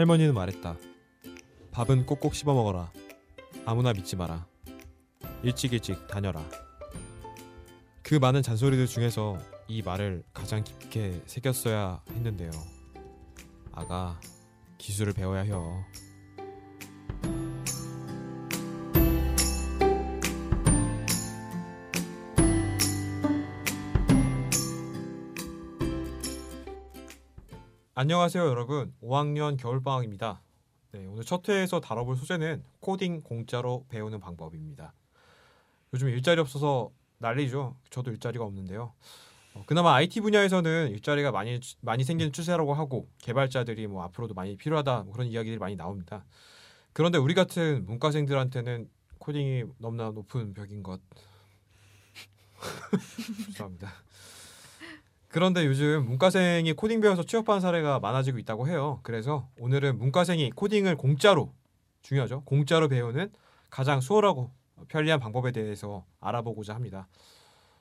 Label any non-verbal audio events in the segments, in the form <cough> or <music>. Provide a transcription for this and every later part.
할머니는 말했다. 밥은 꼭꼭 씹어 먹어라. 아무나 믿지 마라. 일찍 일찍 다녀라. 그 많은 잔소리들 중에서 이 말을 가장 깊게 새겼어야 했는데요. 아가, 기술을 배워야 해요. 안녕하세요, 여러분. 5학년 겨울방학입니다. 네, 오늘 첫 회에서 다뤄볼 소재는 코딩 공짜로 배우는 방법입니다. 요즘 일자리 없어서 난리죠. 저도 일자리가 없는데요. 어, 그나마 IT 분야에서는 일자리가 많이 많이 생기는 추세라고 하고 개발자들이 뭐 앞으로도 많이 필요하다 뭐 그런 이야기들이 많이 나옵니다. 그런데 우리 같은 문과생들한테는 코딩이 너무나 높은 벽인 것. <laughs> 죄송합니다. 그런데 요즘 문과생이 코딩 배워서 취업하는 사례가 많아지고 있다고 해요. 그래서 오늘은 문과생이 코딩을 공짜로 중요하죠. 공짜로 배우는 가장 수월하고 편리한 방법에 대해서 알아보고자 합니다.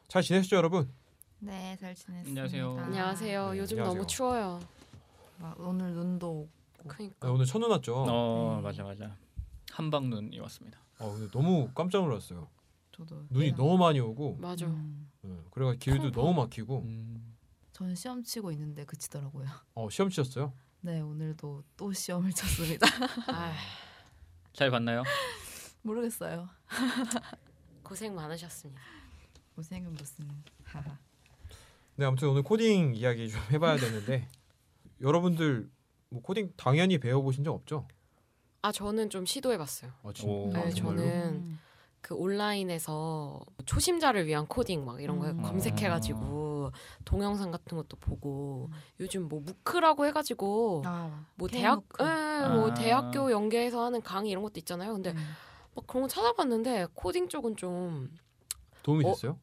잘 지내시죠, 여러분? 네, 잘 지냈습니다. 안녕하세요. 안녕하세요. 네, 요즘 안녕하세요. 너무 추워요. 막 오늘 눈도 오고. 그러니까 네, 오늘 첫눈 왔죠. 어 네. 맞아 맞아 한방 눈이 왔습니다. 어, 근데 너무 깜짝 놀랐어요. 저도 눈이 그냥- 너무 많이 오고, 맞아. 음, 네, 그래가 길도 펑펑. 너무 막히고. 음. 저는 시험 치고 있는데 그치더라고요. 어, 시험 치셨어요? 네, 오늘도 또 시험을 쳤습니다. <laughs> 아, 잘 봤나요? 모르겠어요. <laughs> 고생 많으셨습니다. 고생은 무슨. 하하. 네, 아무튼 오늘 코딩 이야기 좀 해봐야 되는데 <laughs> 여러분들 뭐 코딩 당연히 배워보신 적 없죠? 아 저는 좀 시도해봤어요. 아, 진- 오. 아, 네, 정말로? 저는 음. 그 온라인에서 초심자를 위한 코딩 막 이런 거 음. 검색해가지고 동영상 같은 것도 보고 음. 요즘 뭐 무크라고 해가지고 아, 뭐 대학. 예, 뭐 아. 대학교 연계해서 하는 강의 이런 것도 있잖아요. 근데 음. 막 그런 거 찾아봤는데 코딩 쪽은 좀 도움이 어? 됐어요?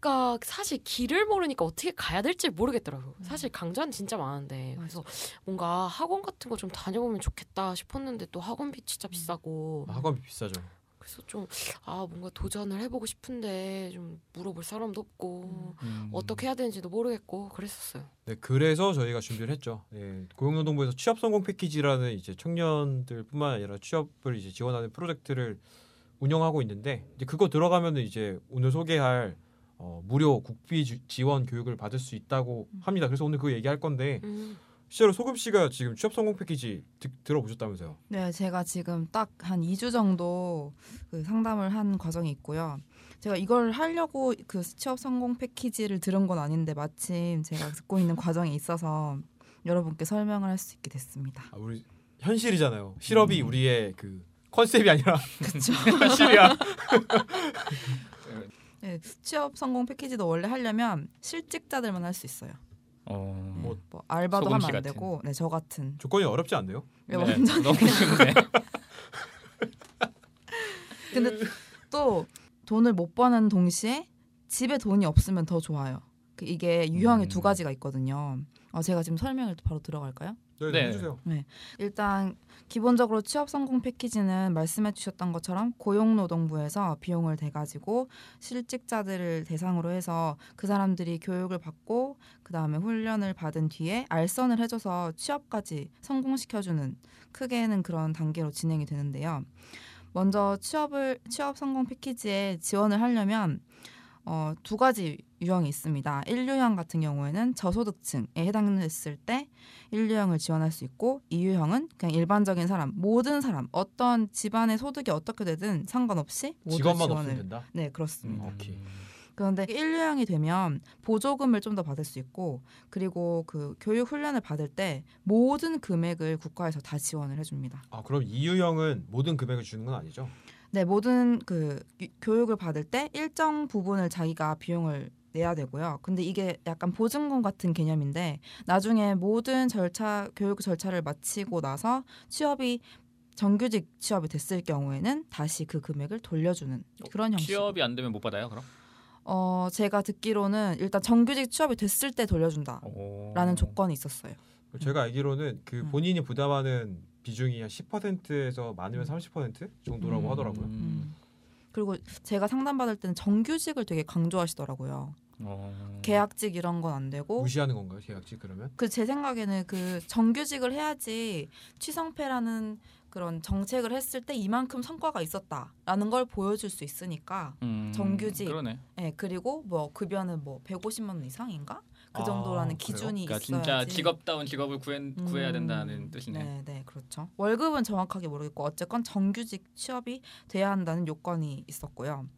그러니까 사실 길을 모르니까 어떻게 가야 될지 모르겠더라고요. 음. 사실 강좌는 진짜 많은데. 그래서 뭔가 학원 같은 거 좀 다녀보면 좋겠다 싶었는데 또 학원비 진짜 음. 비싸고 아, 학원비 비싸죠. 그래서 좀 아 뭔가 도전을 해보고 싶은데 좀 물어볼 사람도 없고 음. 어떻게 해야 되는지도 모르겠고 그랬었어요. 네, 그래서 저희가 준비를 했죠. 네, 고용노동부에서 취업 성공 패키지라는 이제 청년들뿐만 아니라 취업을 이제 지원하는 프로젝트를 운영하고 있는데 이제 그거 들어가면은 이제 오늘 소개할 어, 무료 국비 주- 지원 교육을 받을 수 있다고 합니다. 그래서 오늘 그 얘기할 건데 음. 실제로 소금 씨가 지금 취업 성공 패키지 드- 들어보셨다면서요? 네, 제가 지금 딱 한 2주 정도 그 상담을 한 과정이 있고요. 제가 이걸 하려고 그 취업 성공 패키지를 들은 건 아닌데 마침 제가 듣고 있는 과정에 있어서 여러분께 설명을 할 수 있게 됐습니다. 아, 우리 현실이잖아요. 실업이 음. 우리의 그 컨셉이 아니라. <laughs> 현실이야. <laughs> 네, 취업 성공 패키지도 원래 하려면 실직자들만 할 수 있어요. 어. 뭐, 뭐 알바도 하면 씨안 같은. 되고, 네, 저 같은. 조건이 어렵지 않네요. 네, 네, 완전. 너무 쉬운데. <laughs> 근데 또 돈을 못 버는 동시에 집에 돈이 없으면 더 좋아요. 그 이게 유형이 음. 두 가지가 있거든요. 어, 제가 지금 설명을 바로 들어갈까요? 네, 네. 네. 해주세요. 일단 기본적으로 취업 성공 패키지는 말씀해 주셨던 것처럼 고용노동부에서 비용을 대 가지고 실직자들을 대상으로 해서 그 사람들이 교육을 받고 그 다음에 훈련을 받은 뒤에 알선을 해줘서 취업까지 성공시켜주는 크게는 그런 단계로 진행이 되는데요. 먼저 취업을 취업 성공 패키지에 지원을 하려면 어, 두 가지 유형이 있습니다. 1유형 같은 경우에는 저소득층에 해당됐을 때 1유형을 지원할 수 있고 2유형은 그냥 일반적인 사람, 모든 사람, 어떤 집안의 소득이 어떻게 되든 상관없이 직업만 지원을. 네, 그렇습니다. 음. 그런데 1유형이 되면 보조금을 좀 더 받을 수 있고 그리고 그 교육 훈련을 받을 때 모든 금액을 국가에서 다 지원을 해 줍니다. 아 그럼 이유형은 모든 금액을 주는 건 아니죠? 네, 모든 그 유- 교육을 받을 때 일정 부분을 자기가 비용을 내야 되고요. 근데 이게 약간 보증금 같은 개념인데 나중에 모든 절차 교육 절차를 마치고 나서 취업이 정규직 취업이 됐을 경우에는 다시 그 금액을 돌려주는 그런 형식. 취업이 안 되면 못 받아요, 그럼? 어, 제가 듣기로는 일단 정규직 취업이 됐을 때 돌려준다라는 오. 조건이 있었어요. 제가 알기로는 그 음. 본인이 부담하는 비중이 한 10%에서 많으면 30% 정도라고 음. 하더라고요. 음. 그리고 제가 상담 받을 때는 정규직을 되게 강조하시더라고요. 어. 계약직 이런 건 안 되고 무시하는 건가요, 계약직 그러면? 그 제 생각에는 그 정규직을 해야지 취성패라는 그런 정책을 했을 때 이만큼 성과가 있었다라는 걸 보여줄 수 있으니까 음, 정규직. 그러네. 예 그리고 뭐 급여는 뭐 150만 원 이상인가 그 아, 진도라는 그래요? 기준이 그러니까 있어야지 진짜 직업다운 직업을 구해, 구해야 음, 된다는 뜻이네. 네, 네, 그렇죠. 월급은 정확하게 모르겠고 어쨌건 정규직 취업이 돼야 한다는 요건이 있었고요.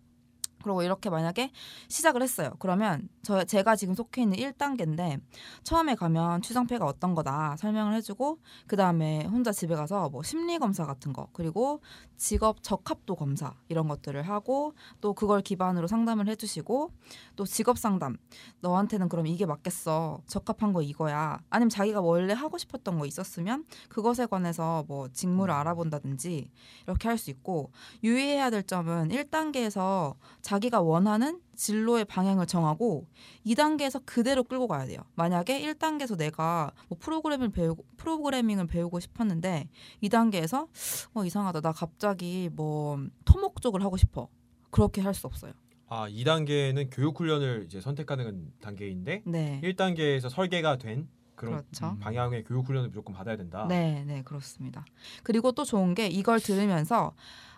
그리고 이렇게 만약에 시작을 했어요. 그러면 저 제가 지금 속해 있는 1단계인데 처음에 가면 취성패가 어떤 거다 설명을 해주고 그 다음에 혼자 집에 가서 뭐 심리 검사 같은 거 그리고 직업 적합도 검사 이런 것들을 하고 또 그걸 기반으로 상담을 해주시고 또 직업 상담. 너한테는 그럼 이게 맞겠어. 적합한 거 이거야. 아니면 자기가 원래 하고 싶었던 거 있었으면 그것에 관해서 뭐 직무를 알아본다든지 이렇게 할 수 있고 유의해야 될 점은 1단계에서 자 기가 원하는 진로의 방향을 정하고 2단계에서 그대로 끌고 가야 돼요. 만약에 1단계에서 내가 뭐 프로그램을 배우고 프로그래밍을 배우고 싶었는데 2단계에서 어 이상하다. 나 갑자기 뭐 토목 쪽을 하고 싶어. 그렇게 할 수 없어요. 아, 2단계는 교육 훈련을 이제 선택하는 단계인데 네. 1단계에서 설계가 된 그런 그렇죠. 음. 방향의 교육 훈련을 무조건 받아야 된다. 네, 네, 그렇습니다. 그리고 또 좋은 게 이걸 들으면서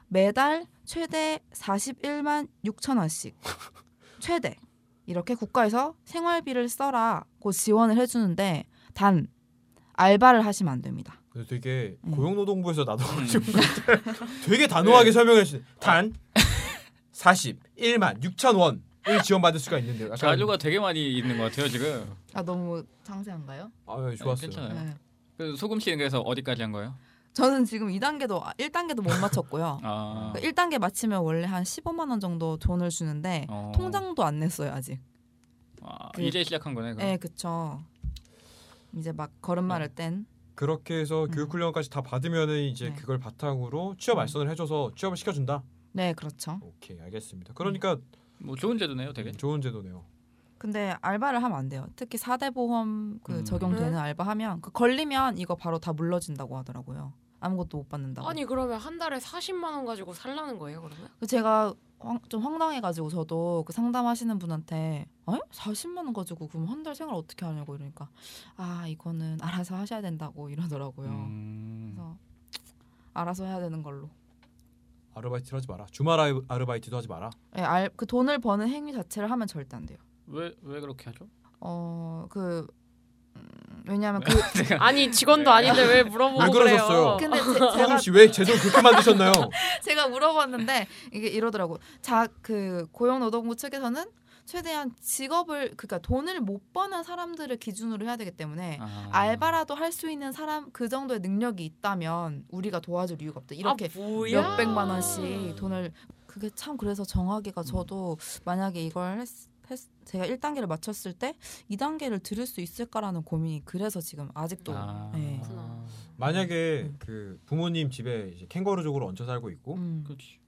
매달 최대 41만 6천 원씩 <laughs> 최대 이렇게 국가에서 생활비를 써라고 지원을 해주는데 단 알바를 하시면 안 됩니다. 되게 음. 고용노동부에서 나도 음. 지금 <laughs> 되게 단호하게 설명해 주신 단 41만 6천 원을 지원받을 수가 있는데요. 약간 자료가 되게 많이 있는 것 같아요 지금. 아 너무 상세한가요? 아, 네, 좋았어요. 괜찮아요. 네. 그 소금씨 그래서 어디까지 한 거예요? 저는 지금 2단계도 1단계도 못 맞췄고요. <laughs> 아, 1단계 마치면 원래 한 15만 원 정도 돈을 주는데 어. 통장도 안 냈어요 아직. 아, 그- 이제 시작한 거네. 그럼. 네, 그쵸. 이제 막 걸음마를 뗀. 그렇게 해서 음. 교육 훈련까지 다 받으면은 이제 네. 그걸 바탕으로 취업 음. 알선을 해줘서 취업을 시켜준다. 네, 그렇죠. 오케이 알겠습니다. 그러니까 뭐 좋은 제도네요, 되게. 음, 좋은 제도네요. 근데 알바를 하면 안 돼요. 특히 4대 보험 그 음. 적용되는 네? 알바 하면 그 걸리면 이거 바로 다 물러진다고 하더라고요. 아무것도 못 받는다고. 아니 그러면 한 달에 40만 원 가지고 살라는 거예요 그러면? 그 제가 황, 좀 황당해가지고 저도 그 상담하시는 분한테 어? 40만 원 가지고 그럼 한 달 생활 어떻게 하냐고 이러니까 아 이거는 알아서 하셔야 된다고 <laughs> 이러더라고요. 음. 그래서 알아서 해야 되는 걸로. 아르바이트를 하지 마라. 주말 아르- 아르바이트도 하지 마라. 예, 알, 그 돈을 버는 행위 자체를 하면 절대 안 돼요. 왜, 왜 그렇게 하죠? 어그 음, 왜냐하면 <laughs> 그 아니 직원도 아닌데 왜 물어보고 왜 그래요? 그러셨어요? 근데 제, <laughs> 제가 씨왜 제도를 그렇게 만드셨나요? <laughs> 제가 물어봤는데 이게 이러더라고. 자 그 고용노동부 측에서는 최대한 직업을 그러니까 돈을 못 버는 사람들을 기준으로 해야 되기 때문에 아. 알바라도 할 수 있는 사람 그 정도의 능력이 있다면 우리가 도와줄 이유가 없다. 이렇게 아, 뭐야? 몇백만 원씩 돈을 그게 참 그래서 정하기가 저도 만약에 이걸 했, 했 제가 1단계를 마쳤을 때 2단계를 들을 수 있을까라는 고민이 그래서 지금 아직도 아. 네. 그렇구나. 만약에 음. 그 부모님 집에 이제 캥거루족으로 얹혀 살고 있고 음.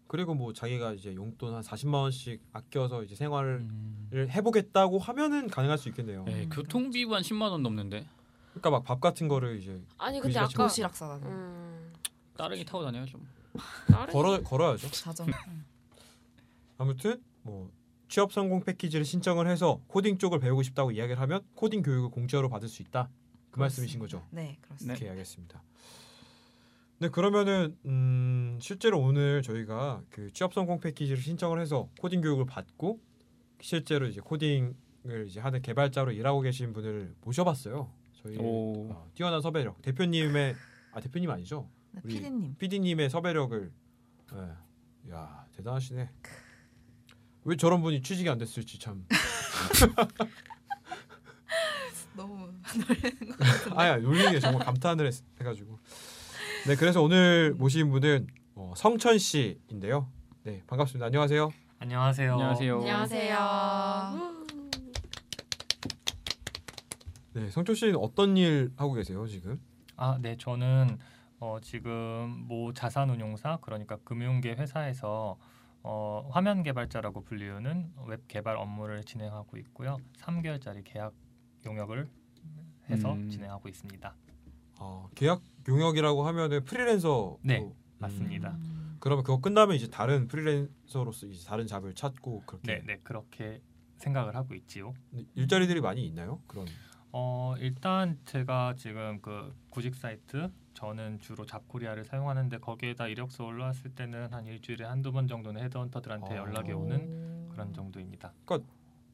그리고 뭐 자기가 이제 용돈 한 40만 원씩 아껴서 이제 생활을 음. 해보겠다고 하면은 가능할 수 있겠네요. 네, 음, 교통비만 한 10만 원 넘는데 그러니까 막 밥 같은 거를 이제 아니 그 근데 아까 도시락 싸다니 음, 따릉이 타고 다녀요 좀. 걸어 걸어야죠. 자전 음. 아무튼 뭐 취업 성공 패키지를 신청을 해서 코딩 쪽을 배우고 싶다고 이야기를 하면 코딩 교육을 공짜로 받을 수 있다. 그 말씀이신 거죠. 네 그렇습니다. 네. 오케이 알겠습니다. 네 그러면은 음, 실제로 오늘 저희가 그 취업 성공 패키지를 신청을 해서 코딩 교육을 받고 실제로 이제 코딩을 이제 하는 개발자로 일하고 계신 분을 모셔봤어요. 저희 오. 어, 뛰어난 섭외력 대표님의 아 대표님 아니죠? 네, 우리 피디님 PD님의 섭외력을 예. 야 대단하시네. 왜 저런 분이 취직이 안 됐을지 참. <laughs> 너무 아야 놀리는 게 정말 감탄을 했, 해가지고. 네 그래서 오늘 모신 분은 어, 성천 씨인데요. 네 반갑습니다. 안녕하세요. 안녕하세요. 안녕하세요. 안녕하세요. 네 성천 씨는 어떤 일 하고 계세요 지금? 아, 네, 저는 어, 지금 모 자산운용사 그러니까 금융계 회사에서 어, 화면 개발자라고 불리우는 웹 개발 업무를 진행하고 있고요. 3개월짜리 계약 용역을 해서 음. 진행하고 있습니다. 어, 계약 용역이라고 하면은 프리랜서. 네. 맞습니다. 음. 그러면 그거 끝나면 이제 다른 프리랜서로서 이제 다른 잡을 찾고 그렇게. 네, 네, 그렇게 생각을 하고 있지요. 일자리들이 많이 있나요? 그런 어 일단 제가 지금 그 구직 사이트 저는 주로 잡코리아를 사용하는데 거기에다 이력서 올라왔을 때는 한 일주일에 한두 번 정도는 헤드헌터들한테 아. 연락이 오는 그런 정도입니다.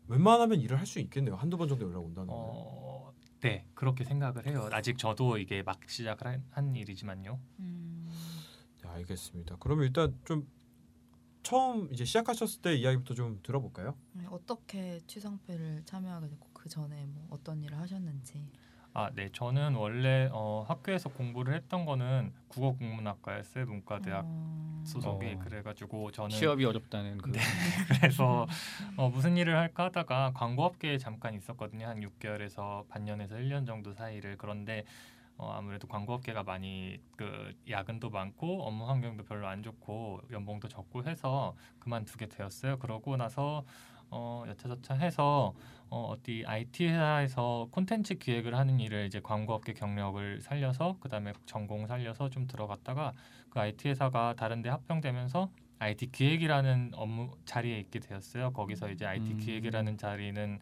웬만하면 일을 할 수 있겠네요. 한두 번 정도 연락 온다는 거. 어, 네 그렇게 생각을 해요. 아직 저도 이게 막 시작을 한, 한 일이지만요. 음. 네, 알겠습니다. 그러면 일단 좀 처음 이제 시작하셨을 때 이야기부터 좀 들어볼까요? 네, 어떻게 취성패를 참여하게 됐고 그 전에 뭐 어떤 일을 하셨는지. 아, 네. 저는 원래 어, 학교에서 공부를 했던 거는 국어 국문학과였어요. 문과 대학 어... 소속이 어. 그래가지고 저는 취업이 어렵다는 그 네. <laughs> 그래서 어, 무슨 일을 할까 하다가 광고업계에 잠깐 있었거든요. 한 6개월에서 반년에서 1년 정도 사이를 그런데 어, 아무래도 광고업계가 많이 그 야근도 많고 업무 환경도 별로 안 좋고 연봉도 적고 해서 그만두게 되었어요. 그러고 나서 어, 여차저차 해서 어, 어디 IT 회사에서 콘텐츠 기획을 하는 일을 이제 광고업계 경력을 살려서 그다음에 전공 살려서 좀 들어갔다가 그 IT 회사가 다른데 합병되면서 IT 기획이라는 업무 자리에 있게 되었어요. 거기서 이제 IT 음. 기획이라는 자리는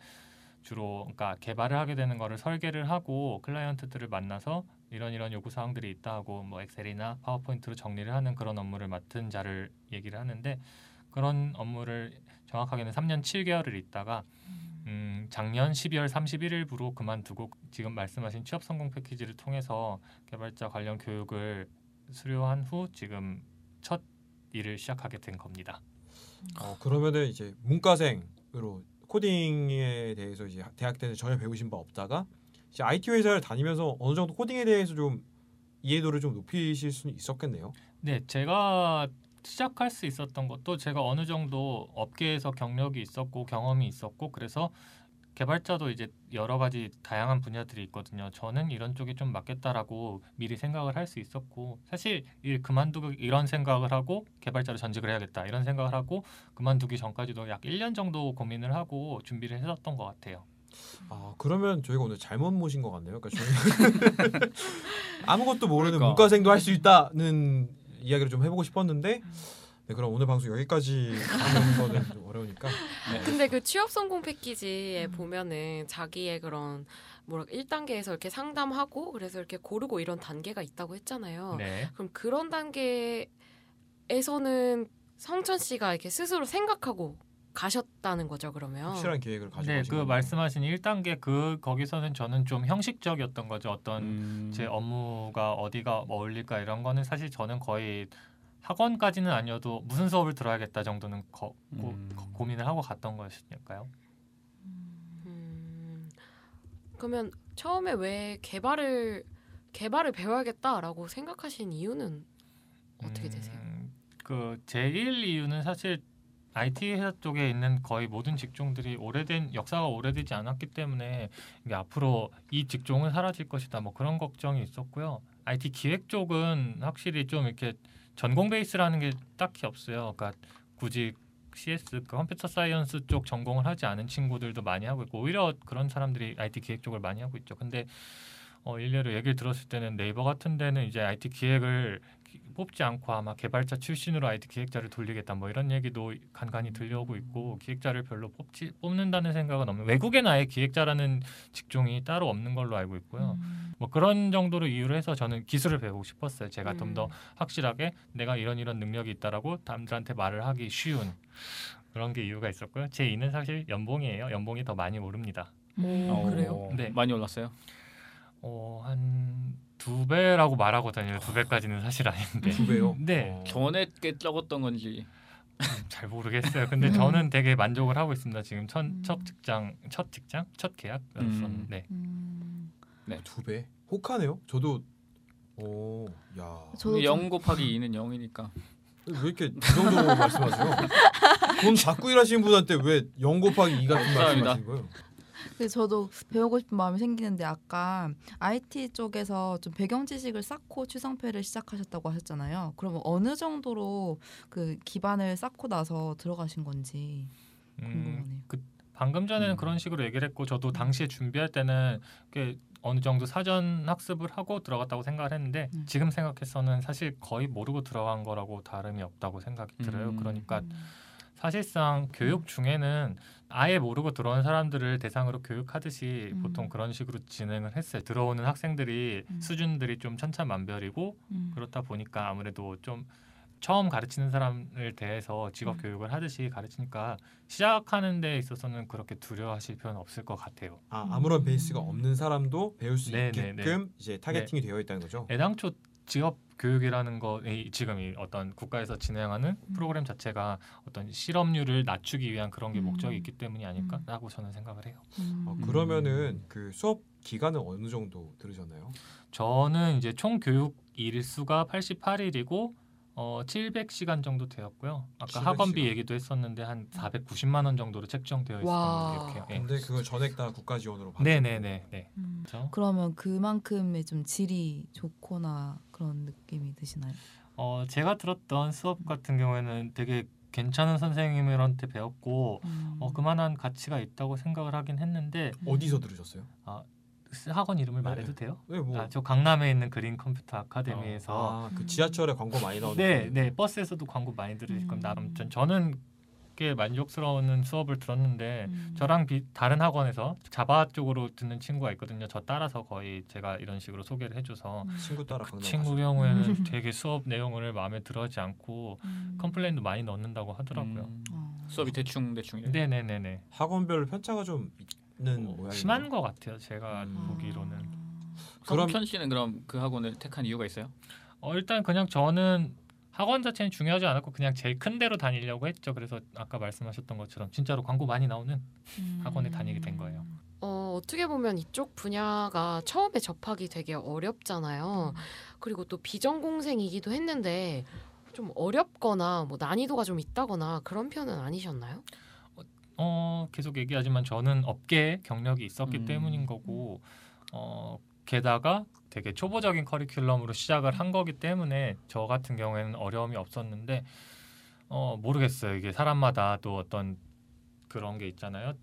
주로 그러니까 개발을 하게 되는 거를 설계를 하고 클라이언트들을 만나서 이런 이런 요구 사항들이 있다 하고 뭐 엑셀이나 파워포인트로 정리를 하는 그런 업무를 맡은 자를 얘기를 하는데 그런 업무를 정확하게는 3년 7개월을 있다가 음, 작년 12월 31일부로 그만두고 지금 말씀하신 취업 성공 패키지를 통해서 개발자 관련 교육을 수료한 후 지금 첫 일을 시작하게 된 겁니다. 어, 그러면은 이제 문과생으로 코딩에 대해서 이제 대학 때는 전혀 배우신 바 없다가 이제 IT 회사를 다니면서 어느 정도 코딩에 대해서 좀 이해도를 좀 높이실 수는 있었겠네요. 네, 제가 시작할 수 있었던 것도 제가 어느 정도 업계에서 경력이 있었고 경험이 있었고 그래서 개발자도 이제 여러 가지 다양한 분야들이 있거든요. 저는 이런 쪽이 좀 맞겠다라고 미리 생각을 할 수 있었고 사실 일 그만두고 이런 생각을 하고 개발자로 전직을 해야겠다 이런 생각을 하고 그만두기 전까지도 약 1년 정도 고민을 하고 준비를 했었던 것 같아요. 아 그러면 저희가 오늘 잘못 모신 것 같네요. 그러니까 <laughs> 아무것도 모르는 그러니까. 문과생도 할 수 있다는 이야기를 좀 해보고 싶었는데 네 그럼 오늘 방송 여기까지 하는 <laughs> 거는 좀 어려우니까 네. 근데 그 취업 성공 패키지에 보면은 자기의 그런 뭐랄까 1단계에서 이렇게 상담하고 그래서 이렇게 고르고 이런 단계가 있다고 했잖아요. 네. 그럼 그런 단계에서는 성천 씨가 이렇게 스스로 생각하고 가셨다는 거죠, 그러면. 확실한 계획을 가지고 네, 그 거네요. 말씀하신 1단계 그 거기서는 저는 좀 형식적이었던 거죠. 어떤 음, 제 업무가 어디가 어울릴까 이런 거는 사실 저는 거의 학원까지는 아니어도 무슨 수업을 들어야겠다 정도는 거, 고, 음. 고- 고민을 하고 갔던 것이니까요. 음, 그러면 처음에 왜 개발을 개발을 배워야겠다라고 생각하신 이유는 어떻게 되세요? 음, 그 제일 이유는 사실 IT 회사 쪽에 있는 거의 모든 직종들이 오래된 역사가 오래되지 않았기 때문에 이게 앞으로 이 직종은 사라질 것이다 뭐 그런 걱정이 있었고요. IT 기획 쪽은 확실히 좀 이렇게 전공 베이스라는 게 딱히 없어요. 그러니까 굳이 CS 그 computer science 쪽 전공을 하지 않은 친구들도 많이 하고 있고 오히려 그런 사람들이 IT 기획 쪽을 많이 하고 있죠. 근데 어, 일례로 얘기를 들었을 때는 네이버 같은 데는 이제 IT 기획을 기- 뽑지 않고 아마 개발자 출신으로 IT 기획자를 돌리겠다 뭐 이런 얘기도 간간히 들려오고 있고 기획자를 별로 뽑지 뽑는다는 생각은 없는 외국에는 아예 기획자라는 직종이 따로 없는 걸로 알고 있고요. 음. 뭐 그런 정도로 이유로 해서 저는 기술을 배우고 싶었어요. 제가 좀 음. 더 확실하게 내가 이런 이런 능력이 있다라고 남들한테 말을 하기 쉬운 그런 게 이유가 있었고요. 제 이는 사실 연봉이에요. 연봉이 더 많이 오릅니다. 오, 어, 그래요? 네. 많이 올랐어요. 어, 한 두 배라고 말하고 다녀요. 두 배까지는 사실 아닌데. 두 배요. 네. 어. 전에 꽤 적었던 건지. 잘 모르겠어요. 근데 저는 되게 만족을 하고 있습니다. 지금 첫, 음. 첫 직장, 첫 직장, 첫 계약이었었는데. 음. 두 배. 혹하네요. 저도 오, 야. 저도 좀- 0 곱하기 2는 0이니까. 왜 이렇게 이 정도 말씀하세요? 돈 받고 일하시는 분한테 왜0 곱하기 2 같은. 말씀하시는 거예요? 근데 저도 배우고 싶은 마음이 생기는데 아까 IT 쪽에서 좀 배경 지식을 쌓고 취성패를 시작하셨다고 하셨잖아요. 그러면 어느 정도로 그 기반을 쌓고 나서 들어가신 건지 궁금하네요. 방금 전에는 음. 그런 식으로 얘기를 했고 저도 당시에 준비할 때는 꽤 어느 정도 사전 학습을 하고 들어갔다고 생각을 했는데 음. 지금 생각해서는 사실 거의 모르고 들어간 거라고 다름이 없다고 생각이 들어요. 음. 그러니까 사실상 교육 중에는 아예 모르고 들어온 사람들을 대상으로 교육하듯이 음. 보통 그런 식으로 진행을 했어요. 들어오는 학생들이 음. 수준들이 좀 천차만별이고 음. 그렇다 보니까 아무래도 좀 처음 가르치는 사람을 대해서 직업 음. 교육을 하듯이 가르치니까 시작하는 데 있어서는 그렇게 두려워하실 필요는 없을 것 같아요. 아, 아무런 음. 베이스가 없는 사람도 배울 수 네, 네, 있게끔 이제 targeting이 되어 있다는 거죠. 애당초 직업 교육이라는 거 이- 지금 이 어떤 국가에서 진행하는 음. 프로그램 자체가 어떤 실업률을 낮추기 위한 그런 게 음. 목적이 있기 때문이 음. 아닐까라고 저는 생각을 해요. 음. 어, 그러면은 그 수업 기간은 어느 정도 들으셨나요? 저는 이제 총 교육 일수가 88일이고 어 700시간 정도 되었고요. 아까 700 학원비. 얘기도 했었는데 한 490만 원 정도로 책정되어 있었던 기억해요. 예. 근데 그걸 전액 다 국가 지원으로 받 네, 네, 네, 네. 음. 그렇죠. 그러면 그만큼의 좀 질이 좋거나 그런 느낌이 드시나요? 어 제가 들었던 수업 같은 경우에는 되게 괜찮은 선생님들한테 배웠고 음. 어 그만한 가치가 있다고 생각을 하긴 했는데 어디서 들으셨어요? 학원 이름을 네. 말해도 돼요? 네, 뭐 아, 저 강남에 있는 그린 컴퓨터 아카데미에서 아, 그 지하철에 광고 많이 나오는 네, 그- 네 버스에서도 광고 많이 들으실 음. 겁니다. 아무튼 저는 꽤 만족스러운 수업을 들었는데 음. 저랑 비, 다른 학원에서 자바 쪽으로 듣는 친구가 있거든요. 저 따라서 거의 제가 이런 식으로 소개를 해줘서 음. 친구 따라 그 친구. 경우에는 <laughs> 되게 수업 내용을 마음에 들어하지 않고 음. complain도 많이 넣는다고 하더라고요. 음, 어. 수업이 대충 대충이에요. 네네네네. 학원별 편차가 좀 모양이에요. 심한 것 같아요. 제가 음. 보기로는. 그럼- 성편 씨는 그럼 그 학원을 택한 이유가 있어요? 어, 일단 그냥 저는 학원 자체는 중요하지 않았고 그냥 제일 큰 데로 다니려고 했죠. 그래서 아까 말씀하셨던 것처럼 진짜로 광고 많이 나오는 음. 학원에 다니게 된 거예요. 어, 어떻게 보면 이쪽 분야가 처음에 접하기 되게 어렵잖아요. 그리고 또 비전공생이기도 했는데 좀 어렵거나 뭐 난이도가 좀 있다거나 그런 편은 아니셨나요? 어 계속 얘기하지만 저는 업계 경력이 있었기 음. 때문인 거고 어 게다가 되게 초보적인 커리큘럼으로 시작을 한 거기 때문에 저 같은 경우에는 어려움이 없었는데 어 모르겠어요 이게 사람마다 또 어떤 그런 게 있잖아요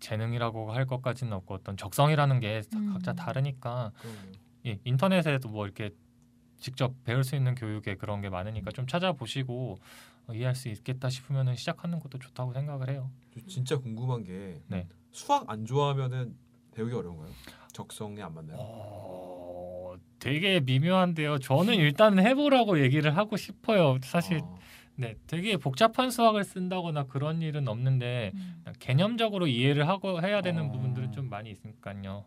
재능이라고 할 것까지는 없고 어떤 적성이라는 게 음. 각자 다르니까. 예, 인터넷에도 뭐 이렇게 직접 배울 수 있는 교육에 그런 게 많으니까 좀 찾아보시고 어, 이해할 수 있겠다 싶으면은 시작하는 것도 좋다고 생각을 해요. 저 진짜 궁금한 게 네. 수학 안 좋아하면은 배우기 어려운가요? 적성에 안 맞나요? 어, 되게 미묘한데요. 저는 일단 해보라고 얘기를 하고 싶어요. 사실 아, 네, 되게 복잡한 수학을 쓴다거나 그런 일은 없는데 음. 개념적으로 이해를 하고 해야 되는 어. 부분들은 좀 많이 있으니까요.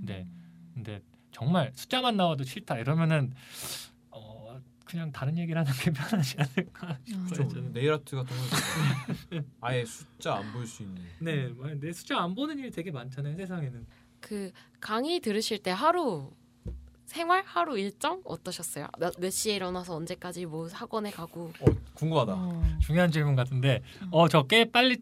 네, 음. 근데 정말 숫자만 나와도 싫다 이러면은 어, 그냥 다른 얘기를 하는 게 편하지 않을까 아. 싶어요. 좀 저는. 네일 아트 같은 거 아예 숫자 안 볼 수 있는 네, 뭐, 내 숫자 안 보는 일이 되게 많잖아요 세상에는. 그 강의 들으실 때 하루 생활 하루 일정 어떠셨어요? 몇, 몇 시에 일어나서 언제까지 뭐 학원에 가고 어 궁금하다. 어. 중요한 질문 같은데 음. 어저 꽤 빨리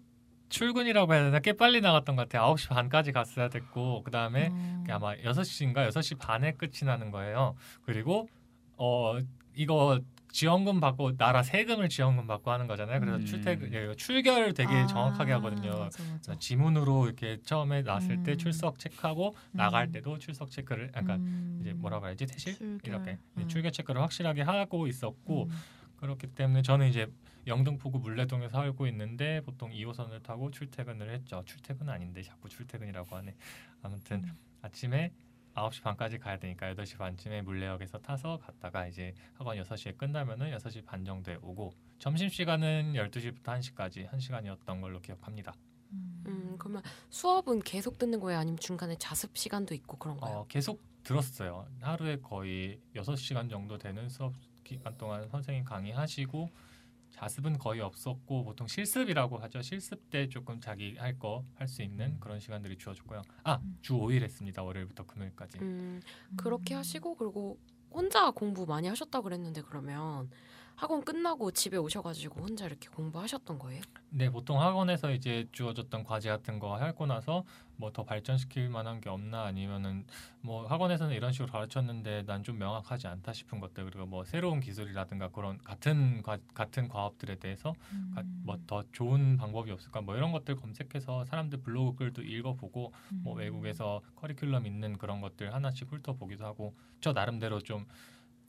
출근이라고 해야 되나 꽤 빨리 나갔던 것 같아요. 9시 반까지 갔어야 됐고 그 다음에 어. 아마 6시인가 6시 반에 끝이 나는 거예요. 그리고 어 이거 지원금 받고 나라 세금을 지원금 받고 하는 거잖아요. 그래서 음. 출퇴근 예, 출결 되게 아, 정확하게 하거든요. 맞아, 맞아. 지문으로 이렇게 처음에 나왔을 때 음. 출석 체크하고 나갈 음. 때도 출석 체크를 약간 음. 이제 뭐라고 해야지 퇴실 출결. 이렇게 네, 음. 출결 체크를 확실하게 하고 있었고 음. 그렇기 때문에 저는 이제 영등포구 물레동에 살고 있는데 보통 2호선을 타고 출퇴근을 했죠. 출퇴근은 아닌데 자꾸 출퇴근이라고 하네. 아무튼 음. 아침에 9시 반까지 가야 되니까 8시 반쯤에 물레역에서 타서 갔다가 이제 학원 6시에 끝나면은 6시 반 정도에 오고 점심 시간은 12시부터 1시까지 1시간이었던 걸로 기억합니다. 음 그러면 수업은 계속 듣는 거예요? 아니면 중간에 자습 시간도 있고 그런가요? 어, 계속 들었어요. 하루에 거의 6시간 정도 되는 수업 기간 동안 선생님 강의하시고 자습은 거의 없었고 보통 실습이라고 하죠. 실습 때 조금 자기 할 거 할 수 있는 그런 시간들이 주어졌고요. 아, 주 5일 했습니다. 월요일부터 금요일까지. 음 그렇게 하시고 그리고 혼자 공부 많이 하셨다 그랬는데 그러면 학원 끝나고 집에 오셔가지고 혼자 이렇게 공부하셨던 거예요? 네, 보통 학원에서 이제 주어졌던 과제 같은 거 하고 나서 뭐 더 발전시킬 만한 게 없나 아니면은 뭐 학원에서는 이런 식으로 가르쳤는데 난 좀 명확하지 않다 싶은 것들 그리고 뭐 새로운 기술이라든가 그런 같은 과, 같은 과업들에 대해서 음. 뭐더 좋은 방법이 없을까 뭐 이런 것들 검색해서 사람들 블로그 글도 읽어보고 뭐 음. 외국에서 커리큘럼 있는 그런 것들 하나씩 훑어보기도 하고 저 나름대로 좀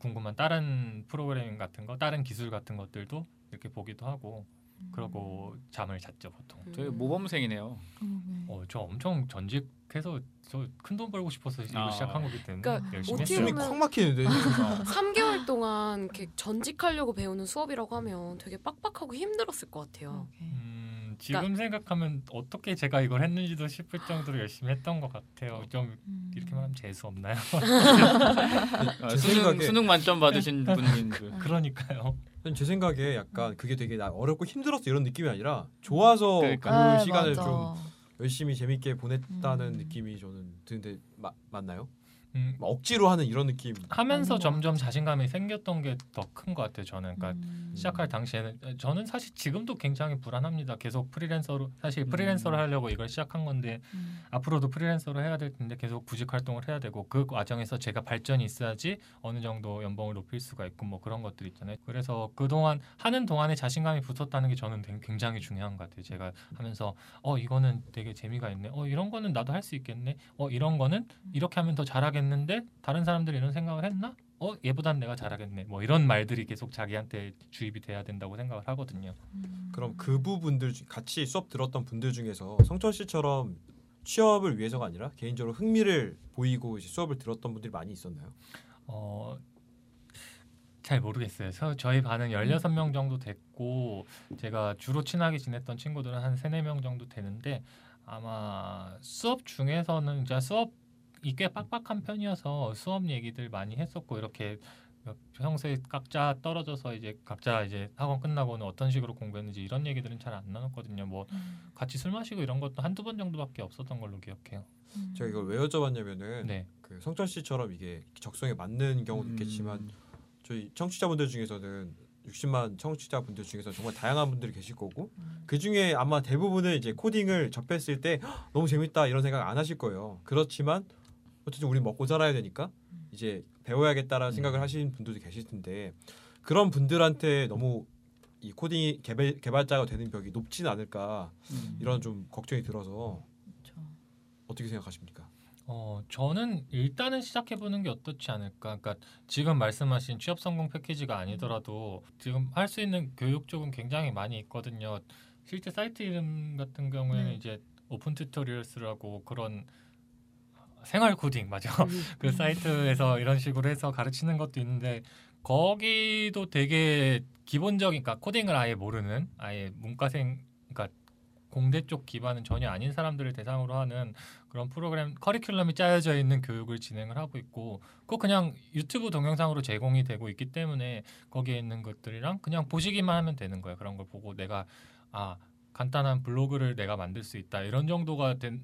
궁금한 다른 프로그램 같은 거 다른 기술 같은 것들도 이렇게 보기도 하고 그러고 잠을 잤죠 보통. 저희 모범생이네요. 음. 어, 저 엄청 전직해서 저 큰 돈 벌고 싶어서 이거 아. 시작한 거기 때문에 그러니까 열심히 했어요. 숨이 보면- 콱 막히는데. 3개월 <laughs> 동안 이렇게 전직하려고 배우는 수업이라고 하면 되게 빡빡하고 힘들었을 것 같아요. 그러게. 음, 지금 그러니까 생각하면 어떻게 제가 이걸 했는지도 싶을 정도로 열심히 했던 것 같아요. 좀 음. 이렇게 말하면 재수 없나요? <laughs> 아, 제 수능 생각에 수능 만점 받으신 분인 줄. <laughs> 그러니까요. 제 생각에 약간 그게 되게 나 어렵고 힘들었어 이런 느낌이 아니라 좋아서 그러니까. 그 아, 시간을 맞아. 좀 열심히 재밌게 보냈다는 음. 느낌이 저는 드는데 마, 맞나요? 음, 막 억지로 하는 이런 느낌. 하면서 점점 자신감이 생겼던 게 더 큰 것 같아요. 저는 그러니까 음. 시작할 당시에는 저는 사실 지금도 굉장히 불안합니다. 계속 프리랜서로 사실 음. 프리랜서로 하려고 이걸 시작한 건데 음. 앞으로도 프리랜서로 해야 될 텐데 계속 구직 활동을 해야 되고 그 과정에서 제가 발전이 있어야지 어느 정도 연봉을 높일 수가 있고 뭐 그런 것들 있잖아요. 그래서 그동안 하는 동안에 자신감이 붙었다는 게 저는 되- 굉장히 중요한 것 같아요. 제가 하면서 어 이거는 되게 재미가 있네. 어 이런 거는 나도 할 수 있겠네. 어 이런 거는 이렇게 하면 더 잘하겠 는데 다른 사람들이 이런 생각을 했나? 어 얘보단 내가 잘하겠네. 뭐 이런 말들이 계속 자기한테 주입이 돼야 된다고 생각을 하거든요. 음. 그럼 그 부분들 중- 같이 수업 들었던 분들 중에서 성철 씨처럼 취업을 위해서가 아니라 개인적으로 흥미를 보이고 이제 수업을 들었던 분들이 많이 있었나요? 어, 잘 모르겠어요. 저, 저희 반은 16명 정도 됐고 제가 주로 친하게 지냈던 친구들은 한 3, 4명 정도 되는데 아마 수업 중에서는 제가 수업 이꽤 빡빡한 편이어서 수업 얘기들 많이 했었고 이렇게 평소에 각자 떨어져서 이제 각자 이제 학원 끝나고는 어떤 식으로 공부했는지 이런 얘기들은 잘 안 나눴거든요. 뭐 음. 같이 술 마시고 이런 것도 한두 번 정도밖에 없었던 걸로 기억해요. 음. 제가 이걸 왜 여쭤봤냐면은 네. 그 성철 씨처럼 이게 적성에 맞는 경우도 있겠지만 음. 저희 청취자분들 중에서는 60만 청취자분들 중에서 정말 다양한 분들이 계실 거고 음. 그 중에 아마 대부분은 이제 코딩을 접했을 때 "헉, 너무 재밌다 이런 생각 안 하실 거예요. 그렇지만 어쨌든 우리 먹고 살아야 되니까 음. 이제 배워야겠다라는 음. 생각을 하시는 분들도 계실 텐데 그런 분들한테 너무 이 코딩이 개발, 개발자가 되는 벽이 높진 않을까 음. 이런 좀 걱정이 들어서 그렇죠. 어떻게 생각하십니까? 어, 저는 일단은 시작해 보는 게 어떻지 않을까. 그러니까 지금 말씀하신 취업 성공 패키지가 아니더라도 지금 할 수 있는 교육 쪽은 굉장히 많이 있거든요. 실제 사이트 이름 같은 경우에는 네. 이제 오픈 튜토리얼스라고 그런 생활 코딩 맞아. <laughs> 그 음. 사이트에서 이런 식으로 해서 가르치는 것도 있는데 거기도 되게 기본적인 그러니까 코딩을 아예 모르는 아예 문과생 그러니까 공대 쪽 기반은 전혀 아닌 사람들을 대상으로 하는 그런 프로그램 커리큘럼이 짜여져 있는 교육을 진행을 하고 있고 그거 그냥 유튜브 동영상으로 제공이 되고 있기 때문에 거기에 있는 것들이랑 그냥 보시기만 하면 되는 거예요. 그런 걸 보고 내가 아 간단한 블로그를 내가 만들 수 있다 이런 정도가 된,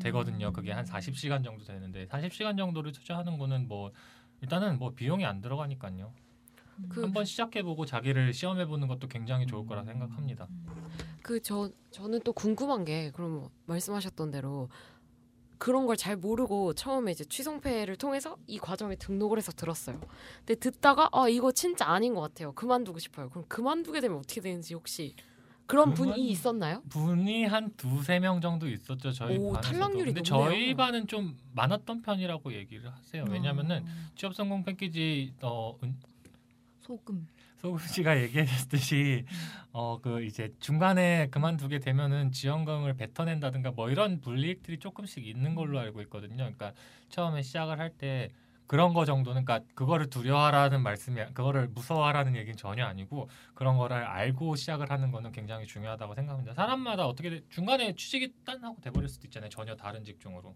되거든요. 그게 한 40시간 정도 되는데 40시간 정도를 투자하는 거는 뭐 일단은 뭐 비용이 안 들어가니까요. 그- 한번 시작해 보고 자기를 시험해 보는 것도 굉장히 좋을 거라 생각합니다. 그 저 저는 또 궁금한 게 그럼 말씀하셨던 대로 그런 걸 잘 모르고 처음에 이제 취성패를 통해서 이 과정에 등록을 해서 들었어요. 근데 듣다가 아 이거 진짜 아닌 것 같아요. 그만두고 싶어요. 그럼 그만두게 되면 어떻게 되는지 혹시 그런 분이 있었나요? 분이 한 두세 명 정도 있었죠 저희 오, 반에서도. 탈락률이 근데 높네요. 저희 반은 좀 많았던 편이라고 얘기를 하세요. 왜냐면은 어, 취업 성공 패키지 어 은- 소금. 소금 씨가 얘기했듯이 어 그 이제 중간에 그만두게 되면은 지원금을 뱉어낸다든가 뭐 이런 불이익들이 조금씩 있는 걸로 알고 있거든요. 그러니까 처음에 시작을 할때 그런 거 정도는 그러니까 그거를 두려워하라는 말씀이 그거를 무서워하라는 얘기는 전혀 아니고 그런 거를 알고 시작을 하는 거는 굉장히 중요하다고 생각합니다. 사람마다 어떻게 돼- 중간에 취직이 딴 하고 돼버릴 수도 있잖아요. 전혀 다른 직종으로.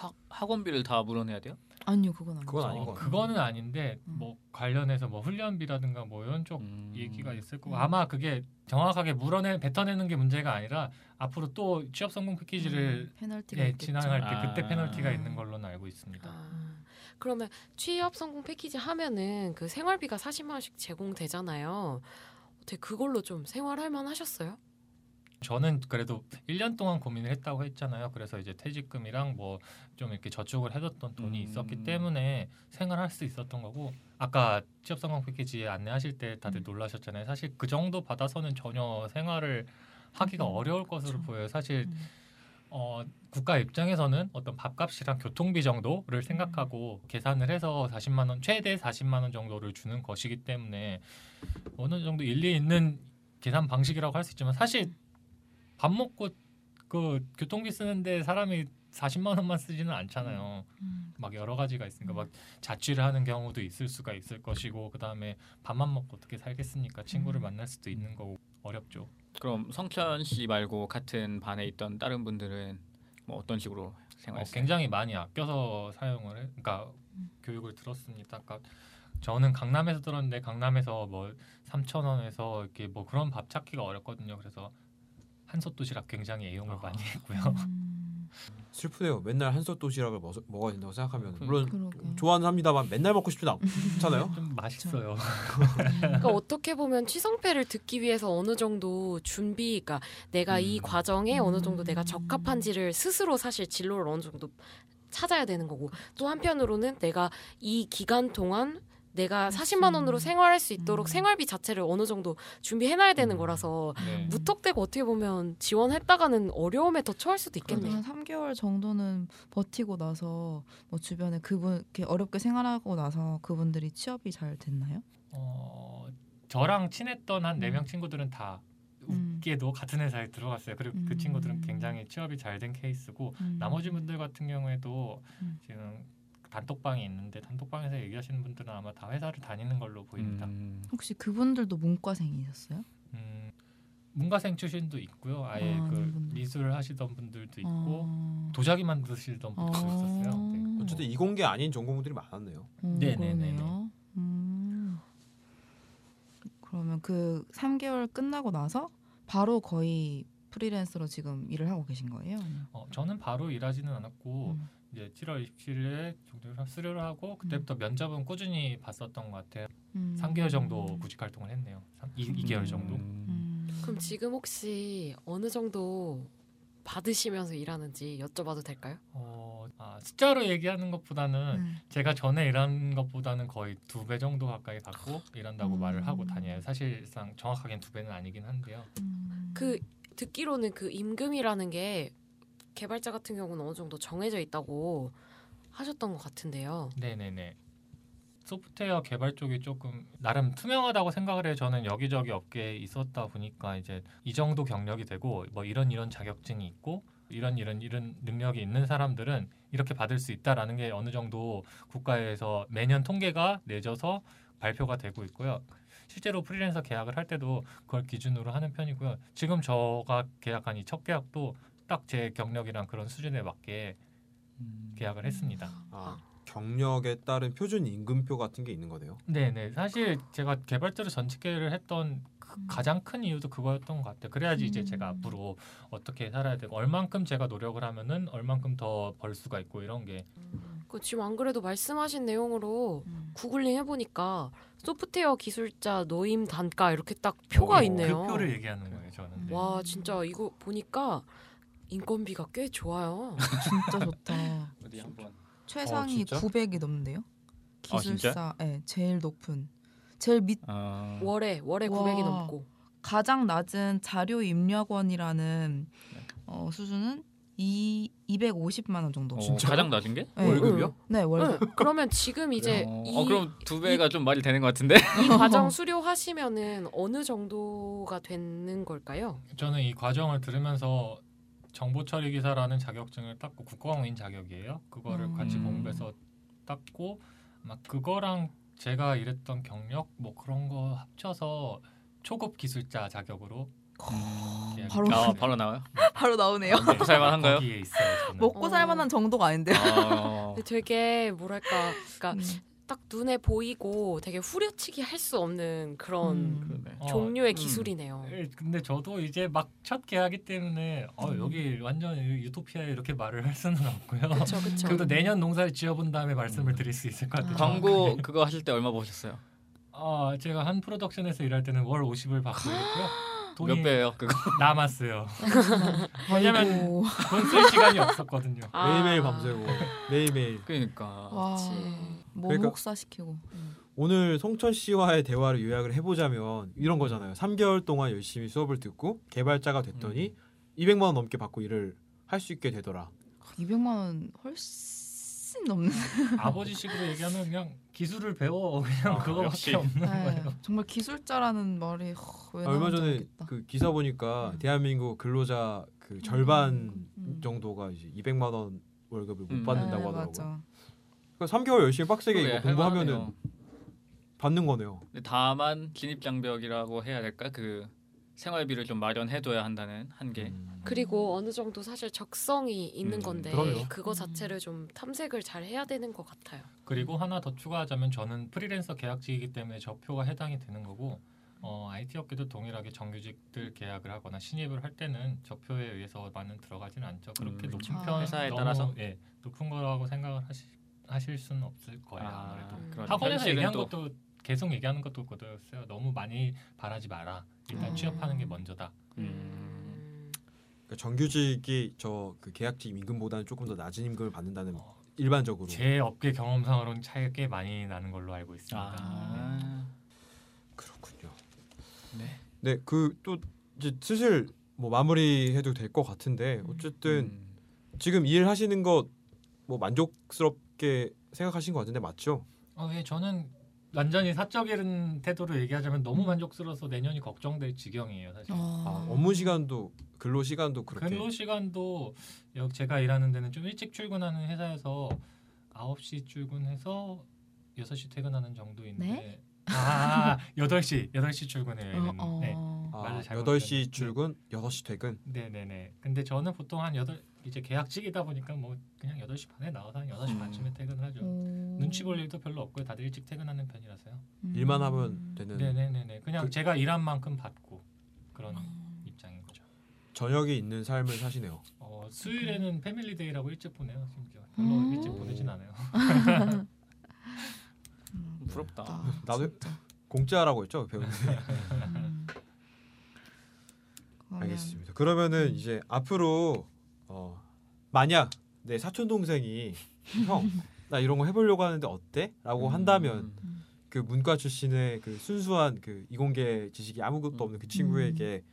학 학원비를 다 물어내야 돼요? 아니요, 그건 아니죠. 그건 아닌 어, 것 같아요. 그거는 아닌데 음. 뭐 관련해서 뭐 훈련비라든가 뭐 이런 쪽 음. 얘기가 있을 거고 음. 아마 그게 정확하게 물어내 뱉어내는 게 문제가 아니라 앞으로 또 취업 성공 패키지를 음, 페널티가 예. 진행할 때 그때 아. 페널티가 있는 걸로는 알고 있습니다. 아, 그러면 취업 성공 패키지 하면은 그 생활비가 40만 원씩 제공되잖아요. 어떻게 그걸로 좀 생활할 만 하셨어요? 저는 그래도 1년 동안 고민을 했다고 했잖아요. 그래서 이제 퇴직금이랑 뭐 좀 이렇게 저축을 해뒀던 돈이 음. 있었기 때문에 생활할 수 있었던 거고 아까 취업 성공 패키지 안내하실 때 다들 음. 놀라셨잖아요. 사실 그 정도 받아서는 전혀 생활을 하기가 음, 어려울 것으로 그렇죠. 보여요. 사실 음. 어, 국가 입장에서는 어떤 밥값이랑 교통비 정도를 생각하고 계산을 해서 40만 원 최대 40만 원 정도를 주는 것이기 때문에 어느 정도 일리 있는 계산 방식이라고 할 수 있지만 사실 밥 먹고 그 교통비 쓰는데 사람이 40만 원만 쓰지는 않잖아요. 음. 막 여러 가지가 있으니까 막 자취를 하는 경우도 있을 수가 있을 것이고 그다음에 밥만 먹고 어떻게 살겠습니까? 친구를 음. 만날 수도 있는 거고 어렵죠. 그럼 성현 씨 말고 같은 반에 있던 다른 분들은 뭐 어떤 식으로 어, 생활했어요? 굉장히 많이 아껴서 사용을 해. 그러니까 음. 교육을 들었습니다. 그러니까 저는 강남에서 들었는데 강남에서 뭐 3천 원에서 이렇게 뭐 그런 밥 찾기가 어렵거든요. 그래서 한솥 도시락 굉장히 애용을 아. 많이 했고요. 음. <laughs> 슬프네요. 맨날 한솥 도시락을 먹, 먹어야 된다고 생각하면 물론 그러게. 좋아는 합니다만 맨날 먹고 싶진 않잖아요. 좀 맛있어요. <laughs> 그러니까 어떻게 보면 취성패를 듣기 위해서 어느 정도 준비, 그러니까 내가 이 음. 과정에 어느 정도 내가 음. 적합한지를 스스로 사실 진로를 어느 정도 찾아야 되는 거고 또 한편으로는 내가 이 기간 동안 내가 40만 원으로 생활할 수 있도록 음. 생활비 자체를 어느 정도 준비해놔야 되는 음. 거라서 네. 무턱대고 어떻게 보면 지원했다가는 어려움에 더 처할 수도 있겠네요. 그러면 3개월 정도는 버티고 나서 뭐 주변에 그분 이렇게 어렵게 생활하고 나서 그분들이 취업이 잘 됐나요? 어, 저랑 친했던 한 네명 음. 친구들은 다 음. 웃게도 같은 회사에 들어갔어요. 그리고 그 음. 친구들은 굉장히 취업이 잘 된 케이스고 음. 나머지 분들 같은 경우에도 음. 지금 단톡방이 있는데 단톡방에서 얘기하시는 분들은 아마 다 회사를 다니는 걸로 보입니다. 음, 혹시 그분들도 문과생이셨어요? 음, 문과생 출신도 있고요. 아예 아, 그 아닌 분들. 미술 하시던 분들도 있고 어. 도자기 만드시던 분들도 있었어요. 네. 어쨌든 이공계 아닌 전공들이 많았네요. 음, 네네네네. 그러네요. 음. 그러면 그 3개월 끝나고 나서 바로 거의 프리랜서로 지금 일을 하고 계신 거예요? 어, 저는 바로 일하지는 않았고 음. 이제 7월 27일에 정도 수료를 하고 그때부터 면접은 꾸준히 봤었던 것 같아요. 음. 3개월 정도 구직 활동을 했네요. 2, 음. 2개월 정도. 음. 그럼 지금 혹시 어느 정도 받으시면서 일하는지 여쭤봐도 될까요? 어, 아, 숫자로 얘기하는 것보다는 음. 제가 전에 일한 것보다는 거의 두 배 정도 가까이 받고 일한다고 음. 말을 하고 다녀요. 사실상 정확하게는 두 배는 아니긴 한데요. 음. 그 듣기로는 그 임금이라는 게 개발자 같은 경우는 어느 정도 정해져 있다고 하셨던 것 같은데요. 네네네. 소프트웨어 개발 쪽이 조금 나름 투명하다고 생각을 해요. 저는 여기저기 업계에 있었다 보니까 이제 이 정도 경력이 되고 뭐 이런 이런 자격증이 있고 이런 이런 이런 능력이 있는 사람들은 이렇게 받을 수 있다라는 게 어느 정도 국가에서 매년 통계가 내져서 발표가 되고 있고요. 실제로 프리랜서 계약을 할 때도 그걸 기준으로 하는 편이고요. 지금 저가 계약한 이 첫 계약도 딱 제 경력이랑 그런 수준에 맞게 음. 계약을 했습니다. 아, 경력에 따른 표준 임금표 같은 게 있는 거네요. 네 네 사실 제가 개발자로 전직계를 했던 그 음. 가장 큰 이유도 그거였던 것 같아요. 그래야지 이제 음. 제가 앞으로 어떻게 살아야 되고 얼만큼 제가 노력을 하면은 얼만큼 더 벌 수가 있고 이런 게그 지금 안 그래도 말씀하신 내용으로 음. 구글링 해보니까 소프트웨어 기술자 노임 단가 이렇게 딱 표가 그 있네요. 표를 얘기하는 거예요 저는. 네. 와 진짜 이거 보니까 인건비가 꽤 좋아요. 진짜 좋다. <laughs> 어디 한번 최상위 진짜? 900이 넘는데요? 아, 진짜? 기술사, 예, 제일 높은, 제일 밑 아, 월에 월에 와. 900이 넘고 가장 낮은 자료 입력원이라는 네. 어, 수준은 이 250만 원 정도. 어, 진짜요? 가장 낮은 게? 네. 월급이요? 네, 월급. 응, 그러면 지금 이제 어, 이, 어, 그럼 두 배가 좀 말이 되는 것 같은데? 이 <laughs> 과정 수료하시면은 어느 정도가 되는 걸까요? 저는 이 과정을 들으면서 정보 처리 기사라는 자격증을 땄고 국가공인 자격이에요. 그거를 음. 같이 공부해서 땄고 아마 그거랑 제가 일했던 경력 뭐 그런 거 합쳐서 초급 기술자 자격으로 계약이 바로 아, 바로 나와요? 바로 나오네요. 아, 먹고 살만한가요? 먹고 살 만한 정도가 아닌데요. 아, <laughs> 근데 되게 뭐랄까, 그러니까 음. 딱 눈에 보이고 되게 후려치기 할 수 없는 그런 음. 어, 종류의 음. 기술이네요. 예, 근데 저도 이제 막 첫 계약이기 때문에 어, 음. 여기 완전 유토피아에 이렇게 말을 할 수는 없고요. 그렇죠, 그렇죠. 그래도 내년 농사를 지어본 다음에 말씀을 음. 드릴 수 있을 것 같아요. 아. 광고 그거 하실 때 얼마 버셨어요? 어, 제가 한 프로덕션에서 일할 때는 월 50을 받고 있고요. 몇 배예요? 그거? 남았어요. <laughs> 왜냐면. 돈 쓸 시간이 없었거든요. 아. 매일매일 밤새고 매일매일 그러니까 와, 그치. 뭐 그러니까- 목사 시키고. 오늘 송철 씨와의 대화를 요약을 해보자면 이런 거잖아요. 3개월 동안 열심히 수업을 듣고 개발자가 됐더니 음. 200만 원 넘게 받고 일을 할 수 있게 되더라. 200만 원 훨씬 넘는. <laughs> 아버지식으로 얘기하면 그냥 기술을 배워 그냥 아, 그거밖에 역시. 없는 네, 거예요. 정말 기술자라는 말이 허, 왜 아, 얼마 전에 알겠다. 그 기사 보니까 음. 대한민국 근로자 그 절반 음. 정도가 이제 200만 원 월급을 못 음. 받는다고 네, 하더라고요. 맞아. 그러니까 3개월 열심히 빡세게 이거 공부하면은. 받는 거네요. 다만 진입 장벽이라고 해야 될까? 그 생활비를 좀 마련해둬야 한다는 한계. 음. 그리고 어느 정도 사실 적성이 있는 음, 건데 그럼요. 그거 음. 자체를 좀 탐색을 잘 해야 되는 것 같아요. 그리고 하나 더 추가하자면 저는 프리랜서 계약직이기 때문에 저표가 해당이 되는 거고 어, IT 업계도 동일하게 정규직들 계약을 하거나 신입을 할 때는 저표에 의해서만은 들어가지는 않죠. 그렇게 음, 높은 그쵸. 편 회사에 너무, 따라서? 예, 높은 거라고 생각을 하시, 하실 수는 없을 거예요. 아, 아무래도 음. 학원에서 얘기한 또 것도 계속 얘기하는 것도 그거였어요. 너무 많이 바라지 마라. 일단 음. 취업하는 게 먼저다. 음. 음. 그러니까 정규직이 저 그 계약직 임금보다는 조금 더 낮은 임금을 받는다는 어, 일반적으로. 제 업계 경험상으로는 차이가 꽤 많이 나는 걸로 알고 있습니다. 아, 그렇군요. 네. 네, 그 또 이제 슬슬 뭐 마무리해도 될 것 같은데 어쨌든 음. 지금 일 하시는 거 뭐 만족스럽 게 생각하신 것 같은데 맞죠? 어, 예, 저는 완전히 사적인 태도로 얘기하자면 너무 음. 만족스러워서 내년이 걱정될 지경이에요, 사실. 어. 아, 업무 시간도 근로 시간도 그렇게 근로 시간도 여- 제가 일하는 데는 좀 일찍 출근하는 회사에서 9시 출근해서 6시 퇴근하는 정도인데 네? 아, 8시, 8시 출근해요. 어, 얘는. 어. 네. 아, 말을 잘못 8시 들었네. 출근, 6시 퇴근. 네, 네, 네. 근데 저는 보통 한 8 이제 계약직이다 보니까 뭐 그냥 8시 반에 나와서 한 6시 음. 반쯤에 퇴근을 하죠. 오. 눈치 볼 일도 별로 없고요. 다들 일찍 퇴근하는 편이라서요. 음. 일만 하면 되는 네, 네, 네, 네. 그냥 그- 제가 일한 만큼 받고 그런 어. 입장인 거죠. 저녁이 있는 삶을 사시네요. 어, 수요일에는 family day라고 일찍 보내요. 심지어 별로 음. 일찍 보내진 않아요. <laughs> 음, 부럽다. 나도 진짜. 공짜라고 했죠, 배우님. 음. <laughs> 알겠습니다. 그러면은 음. 이제 앞으로 어, 만약 내 사촌 동생이 형, 나 이런 거 해보려고 하는데 어때?라고 음. 한다면 음. 그 문과 출신의 그 순수한 그 이공계 지식이 아무것도 없는 그 친구에게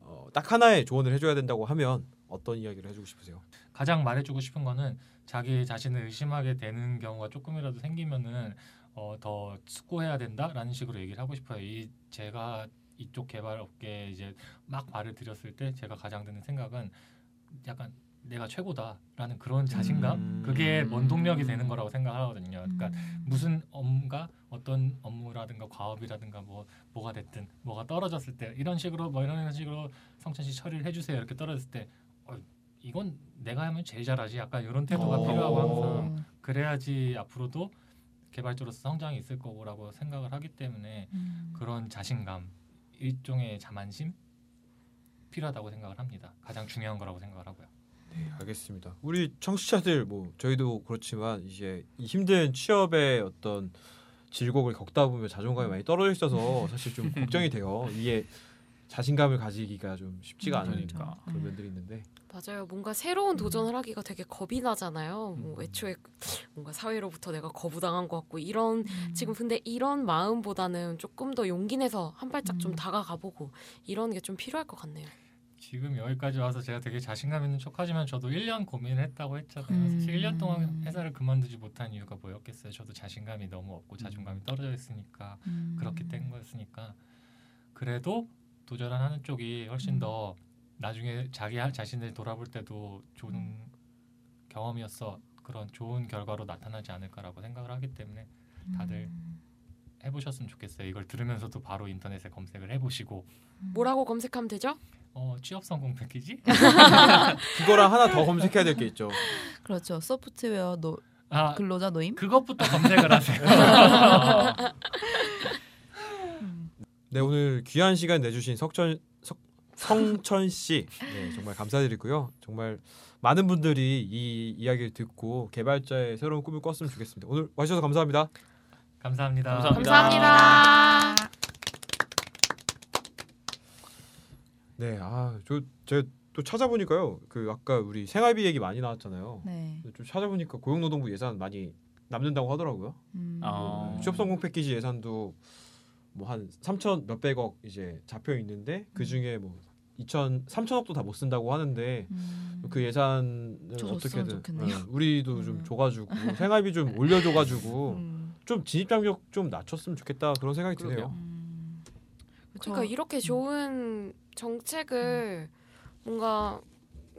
어, 딱 하나의 조언을 해줘야 된다고 하면 어떤 이야기를 해주고 싶으세요? 가장 말해주고 싶은 거는 자기 자신을 의심하게 되는 경우가 조금이라도 생기면은 어, 더 숙고해야 된다라는 식으로 얘기를 하고 싶어요. 이 제가 이쪽 개발 업계에 이제 막 발을 들였을 때 제가 가장 드는 생각은 약간 내가 최고다라는 그런 자신감 음. 그게 원동력이 되는 거라고 생각하거든요. 그러니까 음. 무슨 업무가 어떤 업무라든가 과업이라든가 뭐 뭐가 됐든 뭐가 떨어졌을 때 이런 식으로 뭐 이런 식으로 성찬 씨 처리를 해주세요 이렇게 떨어졌을 때 어, 이건 내가 하면 제일 잘하지 약간 이런 태도가 어. 필요하고 항상 어. 그래야지 앞으로도 개발자로서 성장이 있을 거라고 생각을 하기 때문에 음. 그런 자신감 일종의 자만심 필요하다고 생각을 합니다. 가장 중요한 거라고 생각을 하고요. 네, 알겠습니다. 우리 청취자들 뭐 저희도 그렇지만 이제 이 힘든 취업의 어떤 질곡을 겪다 보면 자존감이 많이 떨어져 있어서 사실 좀 <laughs> 걱정이 돼요. 이게 자신감을 가지기가 좀 쉽지가 않은 그러니까. 그런 음. 면들이 있는데 맞아요. 뭔가 새로운 도전을 하기가 되게 겁이 나잖아요. 뭐 음. 애초에 뭔가 사회로부터 내가 거부당한 것 같고 이런 음. 지금 근데 이런 마음보다는 조금 더 용기 내서 한 발짝 좀 음. 다가가 보고 이런 게 좀 필요할 것 같네요. 지금 여기까지 와서 제가 되게 자신감 있는 척하지만 저도 1년 고민을 했다고 했잖아요. 음. 사실 1년 동안 회사를 그만두지 못한 이유가 뭐였겠어요. 저도 자신감이 너무 없고 자존감이 떨어져 있으니까 음. 그렇게 된 거였으니까 그래도 도전을 하는 쪽이 훨씬 음. 더 나중에 자기 하- 자신을 돌아볼 때도 좋은 음. 경험이었어 그런 좋은 결과로 나타나지 않을까라고 생각을 하기 때문에 다들 음. 해보셨으면 좋겠어요. 이걸 들으면서도 바로 인터넷에 검색을 해보시고 뭐라고 검색하면 되죠? 어, 취업 성공 패키지 <laughs> 그거랑 하나 더 검색해야 될 게 있죠. 그렇죠. 소프트웨어 노, 아 근로자 노임. 그것부터 검색을 하세요. 음. <laughs> 네 오늘 귀한 시간 내주신 석천 석, 성천 씨 네, 정말 감사드리고요. 정말 많은 분들이 이 이야기를 듣고 개발자의 새로운 꿈을 꿨으면 좋겠습니다. 오늘 와주셔서 감사합니다. 감사합니다. 감사합니다. 감사합니다. 네, 아 저 제가 또 찾아보니까요. 그 아까 우리 생활비 얘기 많이 나왔잖아요. 네. 좀 찾아보니까 고용노동부 예산 많이 남는다고 하더라고요. 음. 어. 취업 성공 패키지 예산도 뭐 한 3천 몇백억 이제 잡혀 있는데 그 중에 뭐 2천 3천억도 다 못 쓴다고 하는데 음. 그 예산을 어떻게든 좋겠네요. 예, 우리도 좀 음. 줘가지고 생활비 좀 올려줘가지고 <laughs> 음. 좀 진입 장벽 좀 낮췄으면 좋겠다 그런 생각이 그러게요. 드네요. 음. 그러니까 저- 이렇게 좋은 정책을 뭔가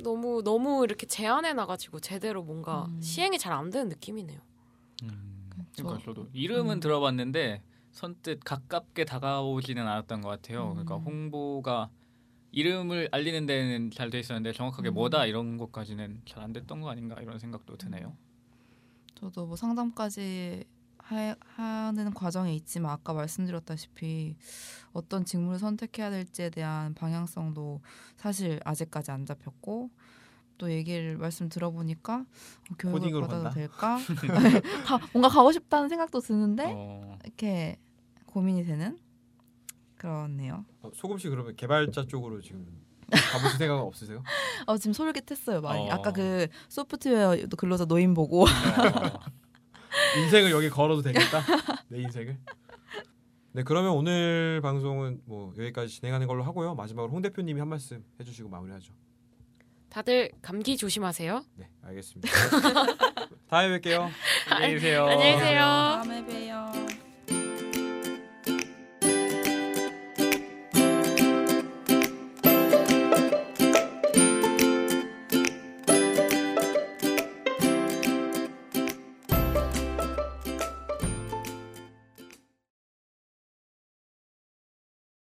너무 너무 이렇게 제안해 놔가지고 제대로 뭔가 음. 시행이 잘 안 되는 느낌이네요. 그러니까 저- 저도 이름은 음. 들어봤는데 선뜻 가깝게 다가오지는 않았던 것 같아요. 그러니까 음. 홍보가 이름을 알리는 데는 잘 돼 있었는데 정확하게 음. 뭐다 이런 것까지는 잘 안 됐던 거 아닌가 이런 생각도 드네요. 저도 뭐 상담까지 하, 하는 과정에 있지만 아까 말씀드렸다시피 어떤 직무를 선택해야 될지에 대한 방향성도 사실 아직까지 안 잡혔고 또 얘기를 말씀 들어보니까 어, 교육을 받아도 간다? 될까? <laughs> 가, 뭔가 가고 싶다는 생각도 드는데 어, 이렇게 고민이 되는 그렇네요. 어, 소금 씨 그러면 개발자 쪽으로 지금 가보실 생각은 없으세요? <laughs> 어, 지금 솔깃했어요 많이. 어. 아까 그 소프트웨어 근로자 노인 보고 어, 인생을 여기 걸어도 되겠다. 내 인생을. 네 그러면 오늘 방송은 뭐 여기까지 진행하는 걸로 하고요. 마지막으로 홍 대표님이 한 말씀 해주시고 마무리하죠. 다들 감기 조심하세요. 네 알겠습니다. <laughs> 다음에 뵐게요. 안녕히 계세요. 안녕히 계세요. 다음에 봬요.